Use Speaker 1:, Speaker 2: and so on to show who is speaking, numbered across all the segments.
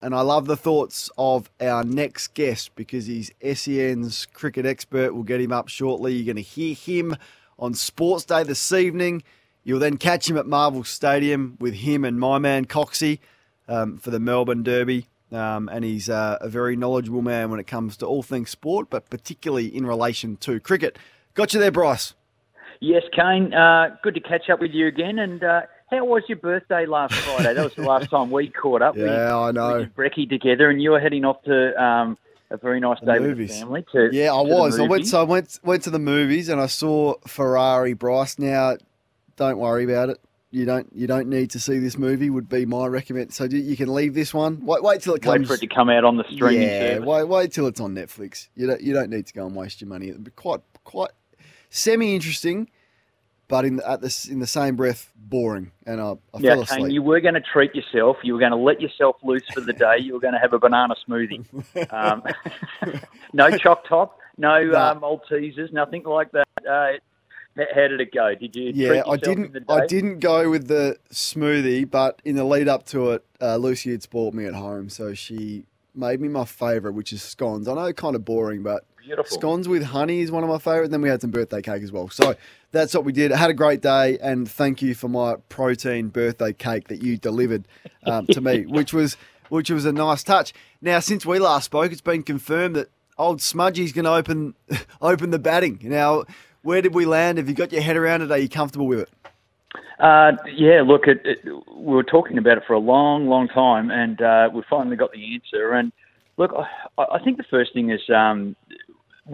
Speaker 1: And I love the thoughts of our next guest because he's SEN's cricket expert. We'll get him up shortly. You're going to hear him on Sports Day this evening. You'll then catch him at Marvel Stadium with him and my man Coxie um, for the Melbourne Derby. Um, and he's uh, a very knowledgeable man when it comes to all things sport, but particularly in relation to cricket. Got you there, Bryce.
Speaker 2: Yes, Kane. Uh, good to catch up with you again. And uh, how was your birthday last Friday? That was the last time we caught up.
Speaker 1: yeah,
Speaker 2: we,
Speaker 1: I know.
Speaker 2: We brekkie together, and you were heading off to um, a very nice day with the family. To,
Speaker 1: yeah, I
Speaker 2: to
Speaker 1: was. I went. So I went went to the movies, and I saw Ferrari. Bryce. Now, don't worry about it. You don't. You don't need to see this movie. Would be my recommend. So you can leave this one. Wait. Wait till it comes.
Speaker 2: Wait for it to come out on the streaming
Speaker 1: yeah,
Speaker 2: service.
Speaker 1: Wait. Wait till it's on Netflix. You don't. You don't need to go and waste your money. It'd be quite quite semi interesting but in the, at this in the same breath, boring. And I, I
Speaker 2: yeah,
Speaker 1: fell asleep.
Speaker 2: Kane, you were going to treat yourself. You were going to let yourself loose for the day. You were going to have a banana smoothie. Um, no choc top, no
Speaker 1: No.
Speaker 2: uh, Maltesers, nothing like that. Uh, how did it go? Did you?
Speaker 1: Yeah, I
Speaker 2: yourself in the
Speaker 1: didn't.
Speaker 2: day?
Speaker 1: I didn't go with the smoothie, but in the lead up to it, uh, Lucy had spoiled me at home, so she made me my favourite, which is scones. I know, kind of boring, but
Speaker 2: Beautiful.
Speaker 1: scones with honey is one of my favourite. Then we had some birthday cake as well. So that's what we did. I had a great day, and thank you for my protein birthday cake that you delivered um, to me, which was which was a nice touch. Now, since we last spoke, it's been confirmed that old Smudgy's going to open open the batting. Now, where did we land? Have you got your head around it? Are you comfortable with it?
Speaker 2: Uh, yeah, look, it, it, we were talking about it for a long, long time, and uh, we finally got the answer. And look, I, I think the first thing is, um,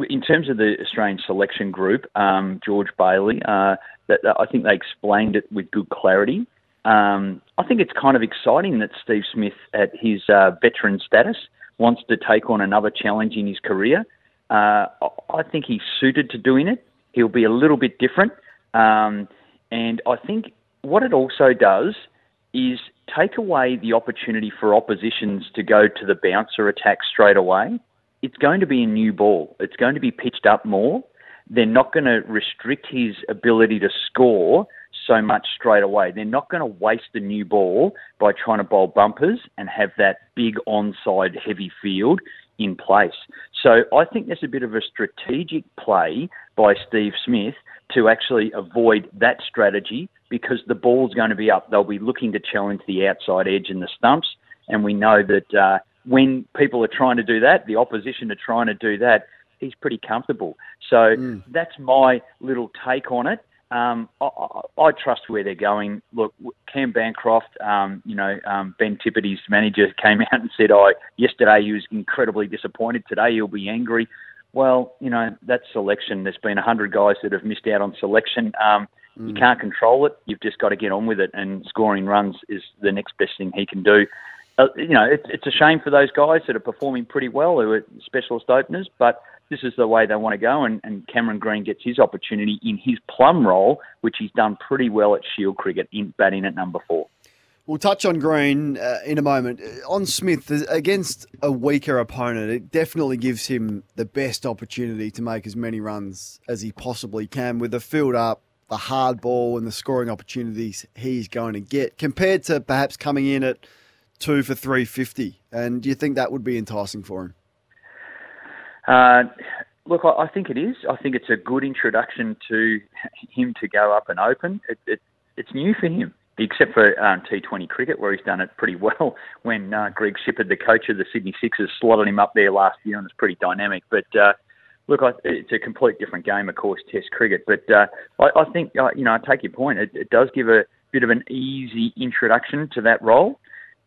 Speaker 2: in terms of the Australian selection group, um, George Bailey, uh, that, that I think they explained it with good clarity. Um, I think it's kind of exciting that Steve Smith, at his uh, veteran status, wants to take on another challenge in his career. Uh, I- think he's suited to doing it. He'll be a little bit different. Um, and I think what it also does is take away the opportunity for oppositions to go to the bouncer attack straight away. It's going to be a new ball. It's going to be pitched up more. They're not going to restrict his ability to score so much straight away. They're not going to waste the new ball by trying to bowl bumpers and have that big onside heavy field in place. So I think there's a bit of a strategic play by Steve Smith to actually avoid that strategy because the ball's going to be up. They'll be looking to challenge the outside edge and the stumps. And we know that uh, when people are trying to do that, the opposition are trying to do that, he's pretty comfortable. So that's my little take on it. Um, I, I, I trust where they're going. Look, Cam Bancroft, um, you know, um, Ben Tippety's manager came out and said, "I yesterday he was incredibly disappointed. Today he'll be angry." Well, you know, that's selection. There's been a hundred guys that have missed out on selection. Um, You can't control it. You've just got to get on with it. And scoring runs is the next best thing he can do. Uh, you know, it's, it's a shame for those guys that are performing pretty well, who are specialist openers, but this is the way they want to go. And, and Cameron Green gets his opportunity in his plum role, which he's done pretty well at Shield cricket in batting at number four.
Speaker 1: We'll touch on Green uh, in a moment. Uh, On Smith, uh, against a weaker opponent, it definitely gives him the best opportunity to make as many runs as he possibly can with the field up, the hard ball, and the scoring opportunities he's going to get compared to perhaps coming in at two for 350. And do you think that would be enticing for him?
Speaker 2: Uh, look, I, I think it is. I think it's a good introduction to him to go up and open. It, it, it's new for him, except for um, T20 cricket, where he's done it pretty well. When uh, Greg Shipperd, the coach of the Sydney Sixers, slotted him up there last year, and it's pretty dynamic. But uh, look, it's a complete different game, of course, Test cricket. But uh, I, I think, uh, you know, I take your point. It, it does give a bit of an easy introduction to that role.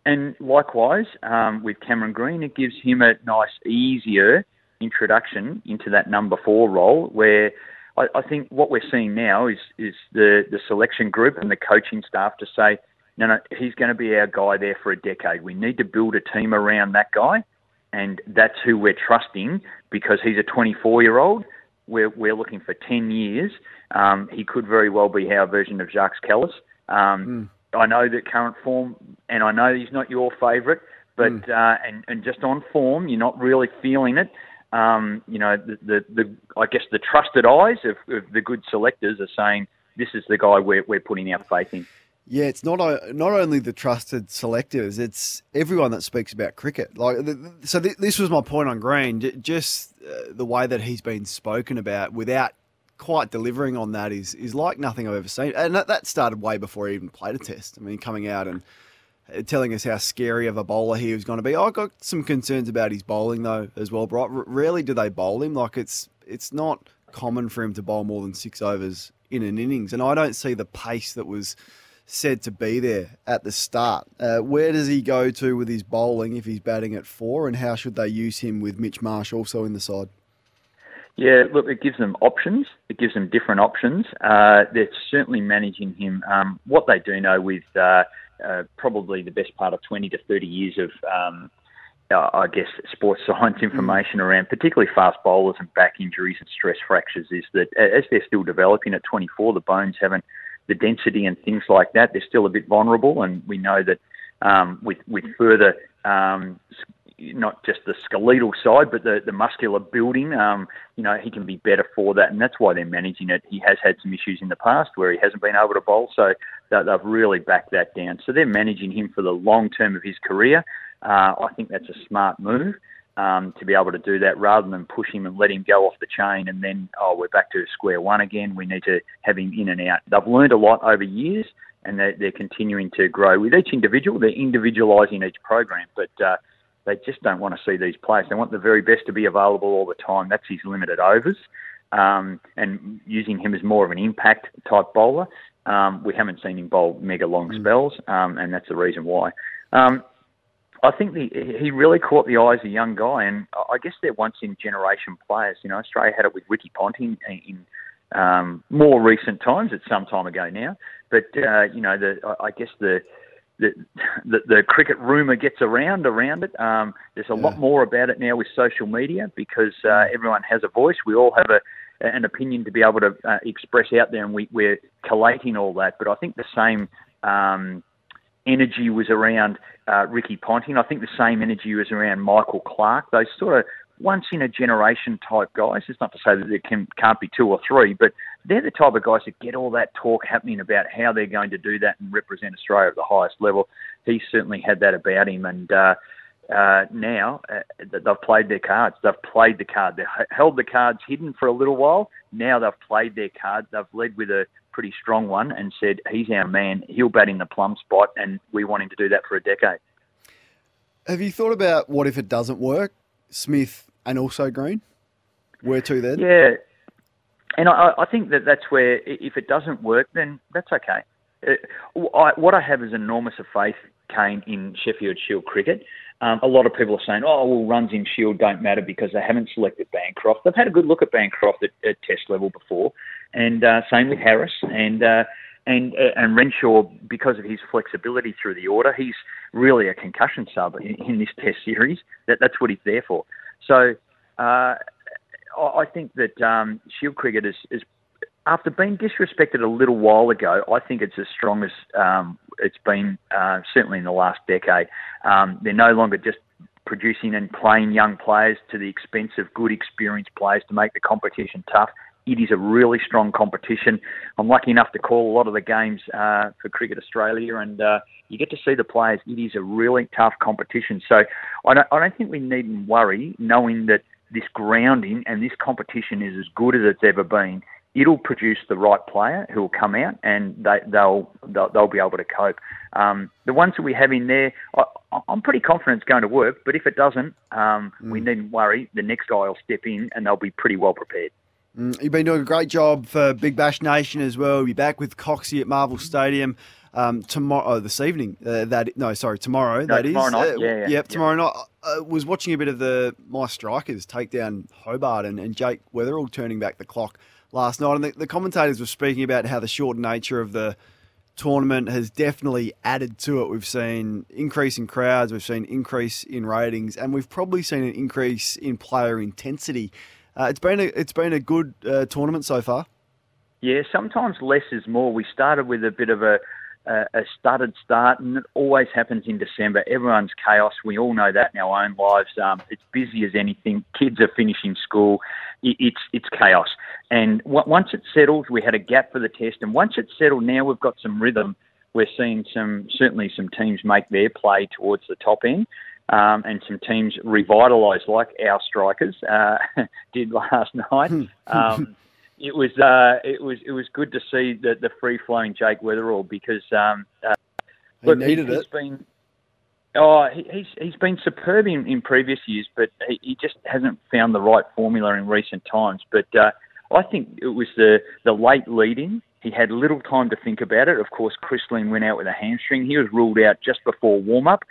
Speaker 2: And likewise, um, with Cameron Green, it gives him a nice, easier introduction into that number four role where I, I think what we're seeing now is, is the, the selection group and the coaching staff to say, no, no, he's going to be our guy there for a decade. We need to build a team around that guy. And that's who we're trusting because he's a 24 year old. We're, we're looking for 10 years. Um, he could very well be our version of Jacques Kallis. Um, I know that current form, and I know he's not your favourite, but uh, and and just on form, you're not really feeling it. Um, you know, the, the the I guess the trusted eyes of, of the good selectors are saying this is the guy we're we're putting our faith in.
Speaker 1: Yeah, it's not not only the trusted selectors; it's everyone that speaks about cricket. Like, so this was my point on Green. Just uh, the way that he's been spoken about, without quite delivering on that, is is like nothing I've ever seen. And that, that started way before he even played a test. I mean, coming out and uh, telling us how scary of a bowler he was going to be. I got some concerns about his bowling though as well. Bright. Rarely do they bowl him. Like it's it's not common for him to bowl more than six overs in an innings, and I don't see the pace that was said to be there at the start. Uh, where does he go to with his bowling if he's batting at four, and how should they use him with Mitch Marsh also in the side?
Speaker 2: Yeah, look, it gives them options. It gives them different options. Uh, they're certainly managing him. Um, what they do know with uh, uh, probably the best part of 20 to 30 years of, um, uh, I guess, sports science information around particularly fast bowlers and back injuries and stress fractures is that as they're still developing at 24, the bones haven't the density and things like that, they're still a bit vulnerable. And we know that um, with with further um, not just the skeletal side, but the, the muscular building. Um, you know, he can be better for that, and that's why they're managing it. He has had some issues in the past where he hasn't been able to bowl, so they've really backed that down. So they're managing him for the long term of his career. Uh, I think that's a smart move um, to be able to do that rather than push him and let him go off the chain and then, oh, we're back to square one again. We need to have him in and out. They've learned a lot over years and they're, they're continuing to grow. With each individual, they're individualising each program, but uh, they just don't want to see these players. They want the very best to be available all the time. That's his limited overs. Um, and using him as more of an impact type bowler. Um, we haven't seen him bowl mega long mm. spells, um, and that's the reason why. Um, I think the, he really caught the eye as a young guy, and I guess they're once in generation players. You know, Australia had it with Ricky Ponting in, in um, more recent times. It's some time ago now, but uh, you know, the I guess the the, the, the cricket rumor gets around around it. Um, there's a yeah. lot more about it now with social media because uh, mm. everyone has a voice. We all have a an opinion to be able to uh, express out there, and we, we're collating all that. But I think the same um, energy was around uh, Ricky Ponting. I think the same energy was around Michael Clarke. Those sort of once in a generation type guys. It's not to say that there can, can't be two or three, but they're the type of guys that get all that talk happening about how they're going to do that and represent Australia at the highest level. He certainly had that about him, and uh, uh, now uh, they've played their cards. They've played the card. They've held the cards hidden for a little while. Now they've played their card. They've led with a pretty strong one and said, he's our man. He'll bat in the plum spot, and we want him to do that for a decade.
Speaker 1: Have you thought about what if it doesn't work? Smith and also Green? Where to then?
Speaker 2: Yeah. And I, I think that that's where, if it doesn't work, then that's okay. Uh, I, what I have is enormous of faith, Kane, in Sheffield Shield cricket. Um, a lot of people are saying, oh, well, runs in Shield don't matter because they haven't selected Bancroft. They've had a good look at Bancroft at, at Test level before, and uh, same with Harris and uh, and uh, and Renshaw because of his flexibility through the order. He's really a concussion sub in, in this Test series. That that's what he's there for. So uh, I think that um, Shield cricket is, is after being disrespected a little while ago, I think it's as strong as um, it's been uh, certainly in the last decade. Um, they're no longer just producing and playing young players to the expense of good, experienced players to make the competition tough. It is a really strong competition. I'm lucky enough to call a lot of the games uh, for Cricket Australia, and uh, you get to see the players. It is a really tough competition. So I don't, I don't think we needn't worry knowing that this grounding and this competition is as good as it's ever been it'll produce the right player who will come out and they, will they'll, they'll be able to cope. Um, the ones that we have in there, I, am pretty confident it's going to work. But if it doesn't, um, mm. we needn't worry. The next guy will step in and they'll be pretty well prepared.
Speaker 1: Mm, you've been doing a great job for Big Bash Nation as well. You'll be back with Coxie at Marvel Stadium um, tomorrow, oh, this evening. Uh, that no, sorry, tomorrow.
Speaker 2: No,
Speaker 1: that
Speaker 2: tomorrow
Speaker 1: is.
Speaker 2: night.
Speaker 1: Uh,
Speaker 2: yeah, yeah,
Speaker 1: yep, tomorrow night. I uh, was watching a bit of the my strikers take down Hobart and, and Jake Weatherald turning back the clock last night, and the, the commentators were speaking about how the short nature of the tournament has definitely added to it. We've seen increase in crowds, we've seen increase in ratings, and we've probably seen an increase in player intensity. Uh, it's been a it's been a good uh, tournament so far.
Speaker 2: Yeah, sometimes less is more. We started with a bit of a a, a stuttered start, and it always happens in December. Everyone's chaos. We all know that in our own lives. Um, it's busy as anything. Kids are finishing school. It, it's it's chaos. And w- once it settled, we had a gap for the test, and once it's settled, now we've got some rhythm. we're seeing some certainly some teams make their play towards the top end. Um, and some teams revitalise like our strikers uh, did last night.
Speaker 1: Hmm.
Speaker 2: Um, it was uh, it was it was good to see the, the free flowing Jake Weatherald because um, uh,
Speaker 1: he look, needed
Speaker 2: he,
Speaker 1: it.
Speaker 2: Been, oh, he, he's he's been superb in, in previous years, but he, he just hasn't found the right formula in recent times. But uh, I think it was the the late leading. He had little time to think about it. Of course, Chris Lynn went out with a hamstring. He was ruled out just before warm up.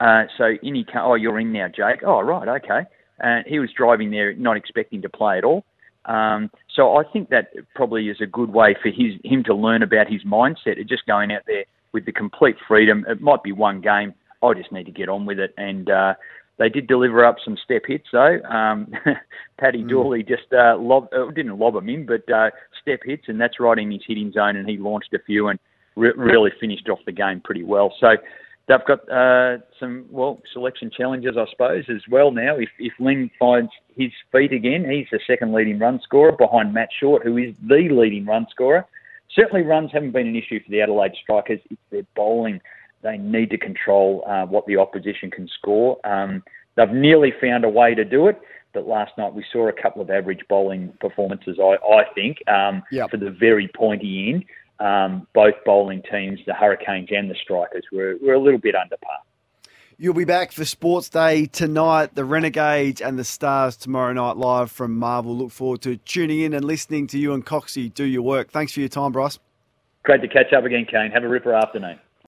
Speaker 2: Uh, so in he oh, you're in now, Jake. Oh, right, okay. And he was driving there, not expecting to play at all. Um, so I think that probably is a good way for his him to learn about his mindset of just going out there with the complete freedom. It might be one game. I just need to get on with it. And uh, they did deliver up some step hits though. Um, Paddy mm. Dooley just uh, lob, uh, didn't lob them in, but uh, step hits, and that's right in his hitting zone. And he launched a few and re- really finished off the game pretty well. So they've got uh, some well selection challenges, I suppose, as well now. If if Lynn finds his feet again, he's the second leading run scorer behind Matt Short, who is the leading run scorer. Certainly, runs haven't been an issue for the Adelaide Strikers. It's their bowling. They need to control uh, what the opposition can score. Um, they've nearly found a way to do it, but last night we saw a couple of average bowling performances. I, I think um,
Speaker 1: yep.
Speaker 2: for the very pointy end um, both bowling teams, the Hurricanes and the Strikers, were, were a little bit under par.
Speaker 1: You'll be back for Sports Day tonight, the Renegades and the Stars tomorrow night live from Marvel. Look forward to tuning in and listening to you and Coxie do your work. Thanks for your time, Bryce.
Speaker 2: Great to catch up again, Kane. Have a ripper afternoon.